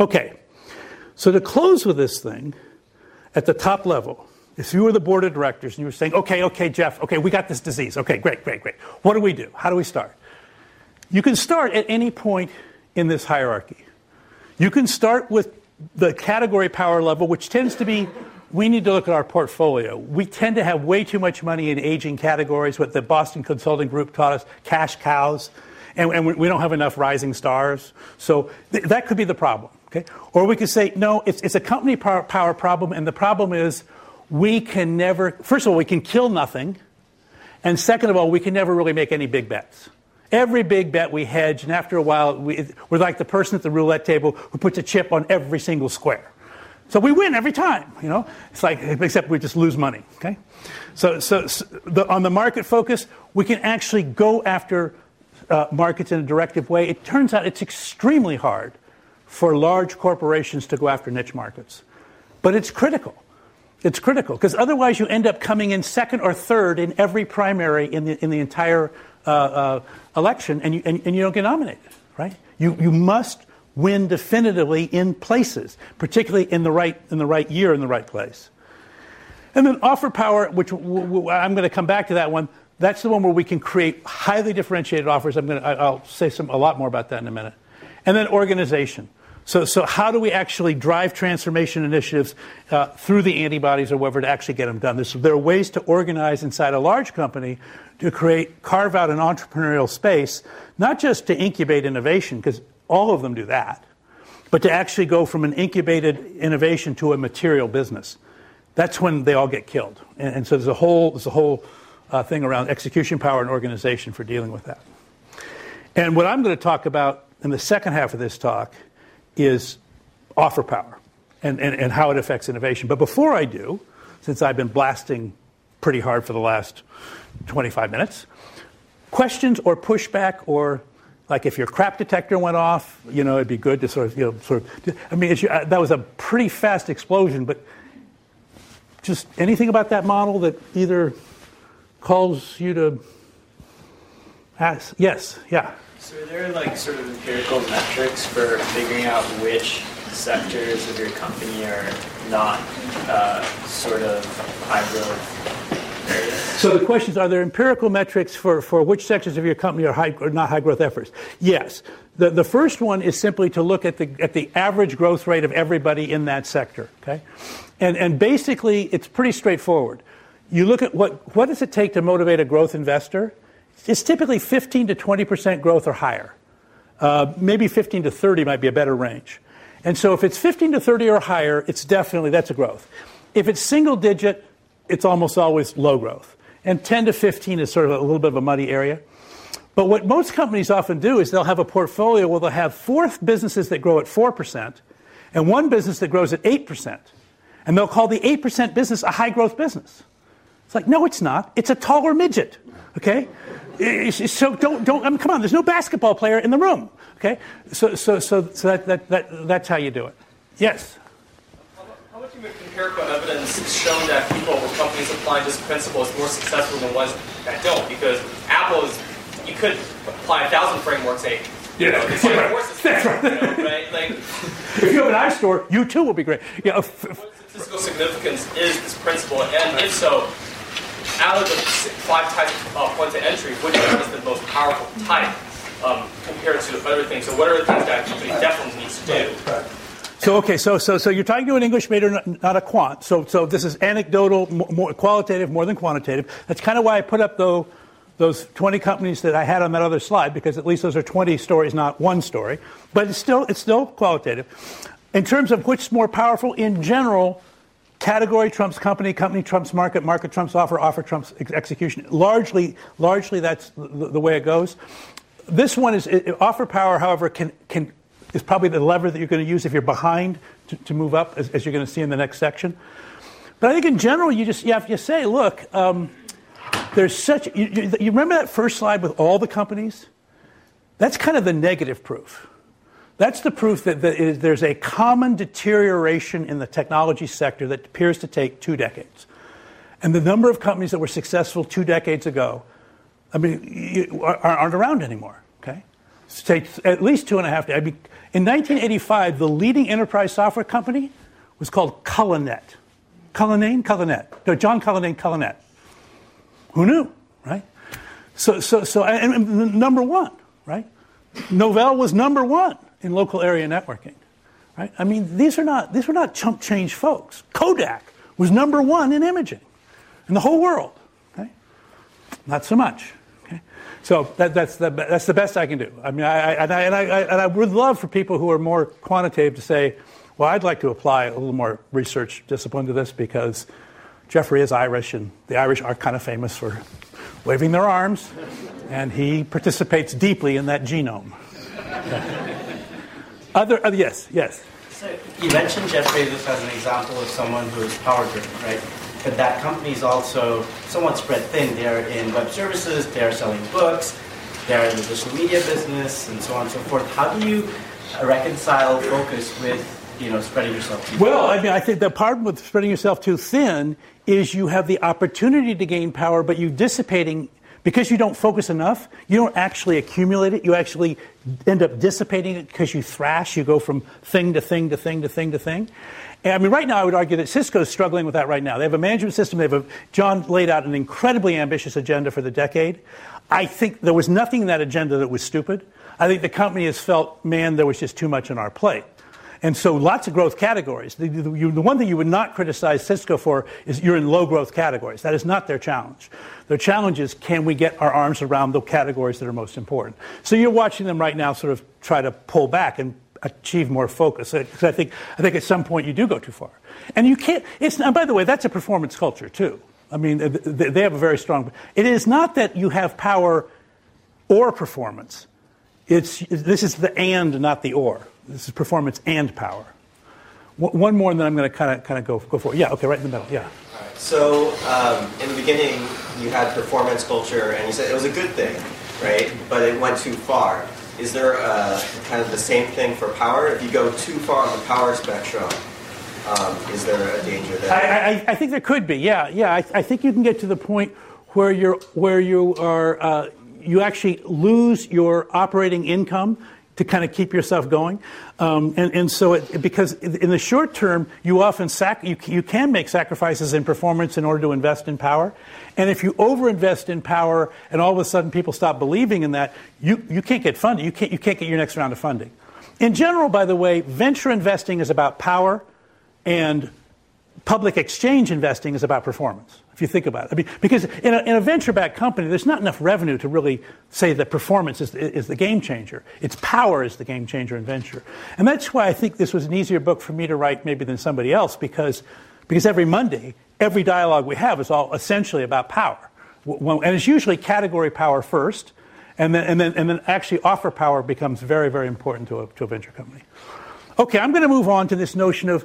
Okay, so to close with this thing, at the top level, if you were the board of directors and you were saying, okay, okay, Jeff, okay, we got this disease. Okay, great, great, great. What do we do? How do we start? You can start at any point in this hierarchy. You can start with the category power level, which tends to be we need to look at our portfolio. We tend to have way too much money in aging categories, what the Boston Consulting Group taught us cash cows, and, and we don't have enough rising stars. So th- that could be the problem. Okay? Or we could say, no, it's, it's a company power, power problem, and the problem is we can never, first of all, we can kill nothing, and second of all, we can never really make any big bets. Every big bet we hedge, and after a while, we, we're like the person at the roulette table who puts a chip on every single square. So we win every time, you know. It's like except we just lose money. Okay, so so, so the, on the market focus, we can actually go after uh, markets in a directive way. It turns out it's extremely hard for large corporations to go after niche markets, but it's critical. It's critical because otherwise you end up coming in second or third in every primary in the in the entire uh, uh, election, and you and, and you don't get nominated. Right? You you must win definitively in places, particularly in the right, in the right year, in the right place. And then offer power, which I'm going to come back to that one. That's the one where we can create highly differentiated offers. I'm going to, I'll say some, a lot more about that in a minute. And then organization. So, so how do we actually drive transformation initiatives uh, through the antibodies or whatever to actually get them done? There are ways to organize inside a large company to create, carve out an entrepreneurial space, not just to incubate innovation, because all of them do that. But to actually go from an incubated innovation to a material business, that's when they all get killed. And, and so there's a whole, there's a whole uh, thing around execution power and organization for dealing with that. And what I'm going to talk about in the second half of this talk is offer power and, and, and how it affects innovation. But before I do, since I've been blasting pretty hard for the last 25 minutes, questions or pushback or like if your crap detector went off, you know, it'd be good to sort of, you know, sort of. I mean, uh, that was a pretty fast explosion, but just anything about that model that either calls you to ask? Yes, yeah. So are there like sort of empirical metrics for figuring out which sectors of your company are not uh, sort of high growth areas? so the question is, are there empirical metrics for, for which sectors of your company are, high, or not high growth efforts? Yes. The, the first one is simply to look at the, at the average growth rate of everybody in that sector. Okay? And, and basically, it's pretty straightforward. You look at what, what does it take to motivate a growth investor? It's typically 15 to 20% growth or higher. Uh, maybe 15 to 30 might be a better range. And so if it's 15 to 30 or higher, it's definitely, that's a growth. If it's single digit, it's almost always low growth. And 10 to 15 is sort of a little bit of a muddy area. But what most companies often do is they'll have a portfolio where they'll have four businesses that grow at 4% and one business that grows at 8%. And they'll call the 8% business a high growth business. It's like, no, it's not. It's a taller midget. Okay? So don't, don't, I mean, come on, there's no basketball player in the room. Okay? So, so, so, so that, that, that, that's how you do it. Yes? How much empirical evidence has shown that people or companies applying this principle is more successful than ones that don't? Because Apple is, you could apply a thousand frameworks, say, know, yeah, right. That's right. You know, right? Like, if you have an iStore, you too will be great. Yeah. Uh, what statistical significance is this principle? And if so, out of the five types of uh, points of entry, which one is the most powerful type um, compared to other things? So what are the things that company definitely needs to do? So okay, so so so you're talking to an English major, not a quant. So so this is anecdotal, more qualitative, more than quantitative. That's kind of why I put up though those 20 companies that I had on that other slide because at least those are 20 stories, not one story. But it's still it's still qualitative. In terms of which's more powerful, in general, category trumps company, company trumps market, market trumps offer, offer trumps ex- execution. Largely, largely that's the, the way it goes. This one is it, offer power, however, can can is probably the lever that you're going to use if you're behind to, to move up, as, as, you're going to see in the next section. But I think in general, you just you have to say, look, um, there's such. You, you, you remember that first slide with all the companies? That's kind of the negative proof. That's the proof that, there's a common deterioration in the technology sector that appears to take two decades. And the number of companies that were successful two decades ago, I mean, aren't around anymore. Okay, say at least two and a half. I mean, in 1985, the leading enterprise software company was called Cullinet. Cullinane? Cullinet. No, John Cullinane Cullinet. Who knew, right? So, so, so and, and number one, right? Novell was number one in local area networking, right? I mean, these are not, these were not chump change folks. Kodak was number one in imaging in the whole world, okay? Not so much. Okay? So that, that's, the, that's the best I can do. I mean, I, I, and, I, and, I, and I would love for people who are more quantitative to say, well, I'd like to apply a little more research discipline to this because Geoffrey is Irish, and the Irish are kind of famous for waving their arms, and he participates deeply in that genome. other, other, yes, yes. So you mentioned Jeff Bezos as an example of someone who is power driven, right? But that company is also somewhat spread thin. They're in web services, they're selling books, they're in the social media business, and so on and so forth. How do you reconcile focus with you know, spreading yourself too Well, I mean, I think the problem with spreading yourself too thin is you have the opportunity to gain power, but you're dissipating because you don't focus enough, you don't actually accumulate it. You actually end up dissipating it because you thrash. You go from thing to thing to thing to thing to thing. And I mean, right now, I would argue that Cisco is struggling with that right now. They have a management system. They have a, John laid out an incredibly ambitious agenda for the decade. I think there was nothing in that agenda that was stupid. I think the company has felt, man, there was just too much on our plate. And so lots of growth categories. The, the, you, the, one thing you would not criticize Cisco for is you're in low growth categories. That is not their challenge. Their challenge is can we get our arms around the categories that are most important. So you're watching them right now sort of try to pull back and achieve more focus. Because I think, I think at some point you do go too far. And you can't, it's, and by the way, that's a performance culture too. I mean, they have a very strong, it is not that you have power or performance. It's, this is the and, not the or. This is performance and power. One more, and then I'm going to kind of kind of go go for it. Yeah, okay, right in the middle. Yeah. Right. So um, in the beginning, you had performance culture, and you said it was a good thing, right? But it went too far. Is there a, kind of the same thing for power? If you go too far on the power spectrum, um, is there a danger there? I, I, I, think there could be. Yeah, yeah. I, I, think you can get to the point where you're where you are. Uh, you actually lose your operating income to kind of keep yourself going. Um, and, and so, it, because in the short term, you often sac- you, you can make sacrifices in performance in order to invest in power. And if you overinvest in power and all of a sudden people stop believing in that, you, you can't get funding. You can't, you can't get your next round of funding. In general, by the way, venture investing is about power and public exchange investing is about performance if you think about it. I mean, because in a, in a venture-backed company, there's not enough revenue to really say that performance is, is the game changer. It's power is the game changer in venture. And that's why I think this was an easier book for me to write maybe than somebody else, because, because every Monday, every dialogue we have is all essentially about power. And it's usually category power first, and then, and then, and then actually offer power becomes very, very important to a, to a venture company. Okay, I'm going to move on to this notion of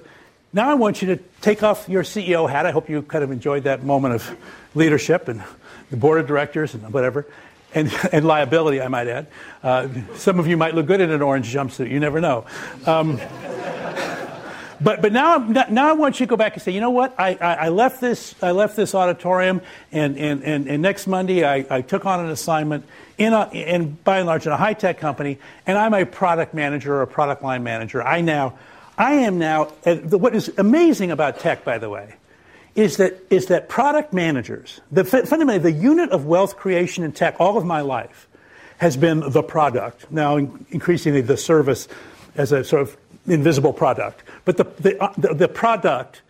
now I want you to take off your CEO hat. I hope you kind of enjoyed that moment of leadership and the board of directors and whatever, and, and liability, I might add. Uh, some of you might look good in an orange jumpsuit. You never know. Um, but but now, now I want you to go back and say, you know what? I, I, I left this I left this auditorium, and, and, and, and next Monday I, I took on an assignment in a, in by and large in a high tech company, and I'm a product manager or a product line manager. I now I am now, what is amazing about tech, by the way, is that, is that product managers, the, fundamentally, the unit of wealth creation in tech all of my life has been the product, now increasingly the service as a sort of invisible product. But the, the, uh, the, the product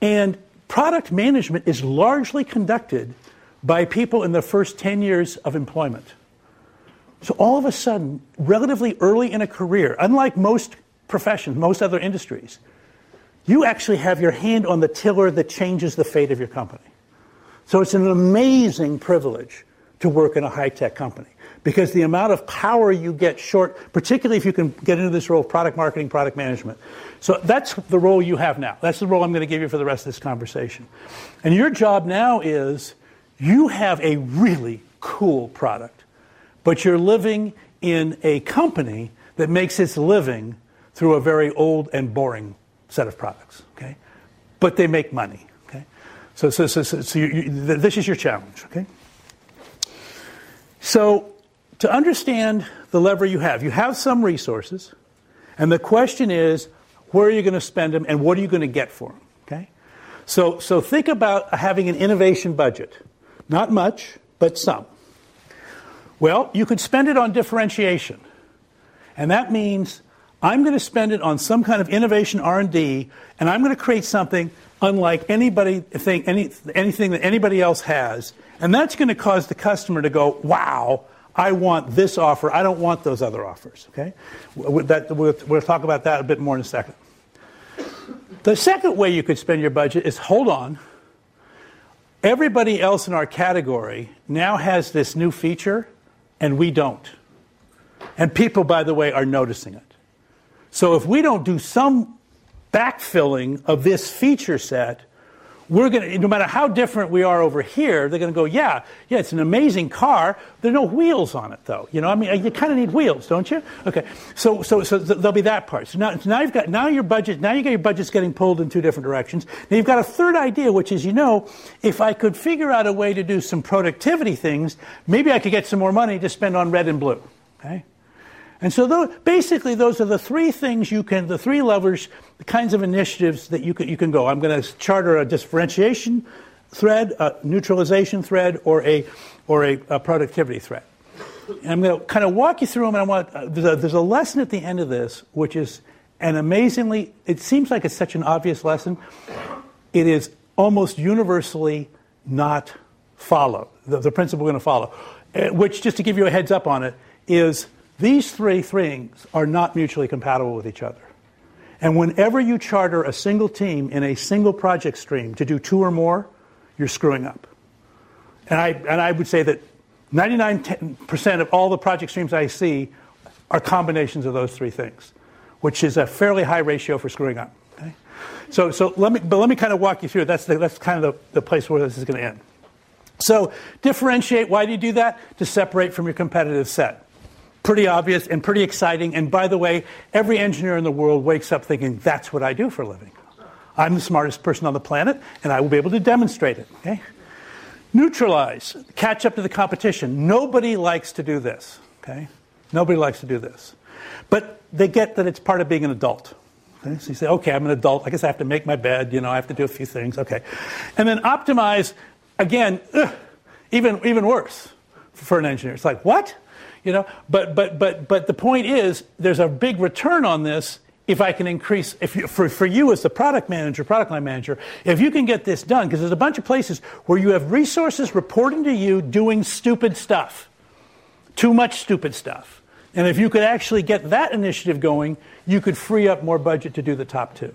and product management is largely conducted by people in the first 10 years of employment. So all of a sudden, relatively early in a career, unlike most professions, most other industries, you actually have your hand on the tiller that changes the fate of your company. So it's an amazing privilege to work in a high tech company because the amount of power you get short, particularly if you can get into this role of product marketing, product management. So that's the role you have now. That's the role I'm going to give you for the rest of this conversation. And your job now is you have a really cool product, but you're living in a company that makes its living through a very old and boring set of products. Okay, but they make money. Okay, so so so, so, so you, you, this is your challenge. Okay, so to understand the lever you have. You have some resources, and the question is, where are you going to spend them and what are you going to get for them? Okay? So, so think about having an innovation budget. Not much, but some. Well, you could spend it on differentiation. And that means I'm going to spend it on some kind of innovation R&D and I'm going to create something unlike anybody thing, any, anything that anybody else has. And that's going to cause the customer to go, "Wow, I want this offer. I don't want those other offers." Okay? That, we'll, we'll talk about that a bit more in a second. The second way you could spend your budget is hold on. Everybody else in our category now has this new feature, and we don't. And people, by the way, are noticing it. So if we don't do some backfilling of this feature set, we're going to, no matter how different we are over here, they're going to go, yeah, yeah, it's an amazing car. There are no wheels on it, though. You know, I mean, you kind of need wheels, don't you? Okay, so so so there'll be that part. So now, so now you've got now your budget. Now you got your budget's getting pulled in two different directions. Now you've got a third idea, which is, you know, if I could figure out a way to do some productivity things, maybe I could get some more money to spend on red and blue. Okay. And so those, basically, those are the three things you can, the three levers, the kinds of initiatives that you can, you can go. I'm going to charter a differentiation thread, a neutralization thread, or a, or a, a productivity thread. And I'm going to kind of walk you through them. And I want, uh, there's, a, there's a lesson at the end of this, which is an amazingly, it seems like it's such an obvious lesson. It is almost universally not followed. The, the principle we're going to follow, uh, which, just to give you a heads up on it, is these three things are not mutually compatible with each other. And whenever you charter a single team in a single project stream to do two or more, you're screwing up. And I, and I would say that 99% of all the project streams I see are combinations of those three things, which is a fairly high ratio for screwing up. Okay? So, so let me, but let me kind of walk you through. That's, the, that's kind of the, the place where this is going to end. So differentiate. Why do you do that? To separate from your competitive set pretty obvious and pretty exciting. And by the way, every engineer in the world wakes up thinking, that's what I do for a living. I'm the smartest person on the planet, and I will be able to demonstrate it. Okay? Neutralize, catch up to the competition. Nobody likes to do this. Okay? Nobody likes to do this. But they get that it's part of being an adult. Okay? So you say, okay, I'm an adult. I guess I have to make my bed. You know, I have to do a few things. Okay. And then optimize, again, ugh, even, even worse for an engineer. It's like, what? You know, but but but but the point is, there's a big return on this if I can increase, if you, for, for you as the product manager, product line manager, if you can get this done, because there's a bunch of places where you have resources reporting to you doing stupid stuff, too much stupid stuff. And if you could actually get that initiative going, you could free up more budget to do the top two.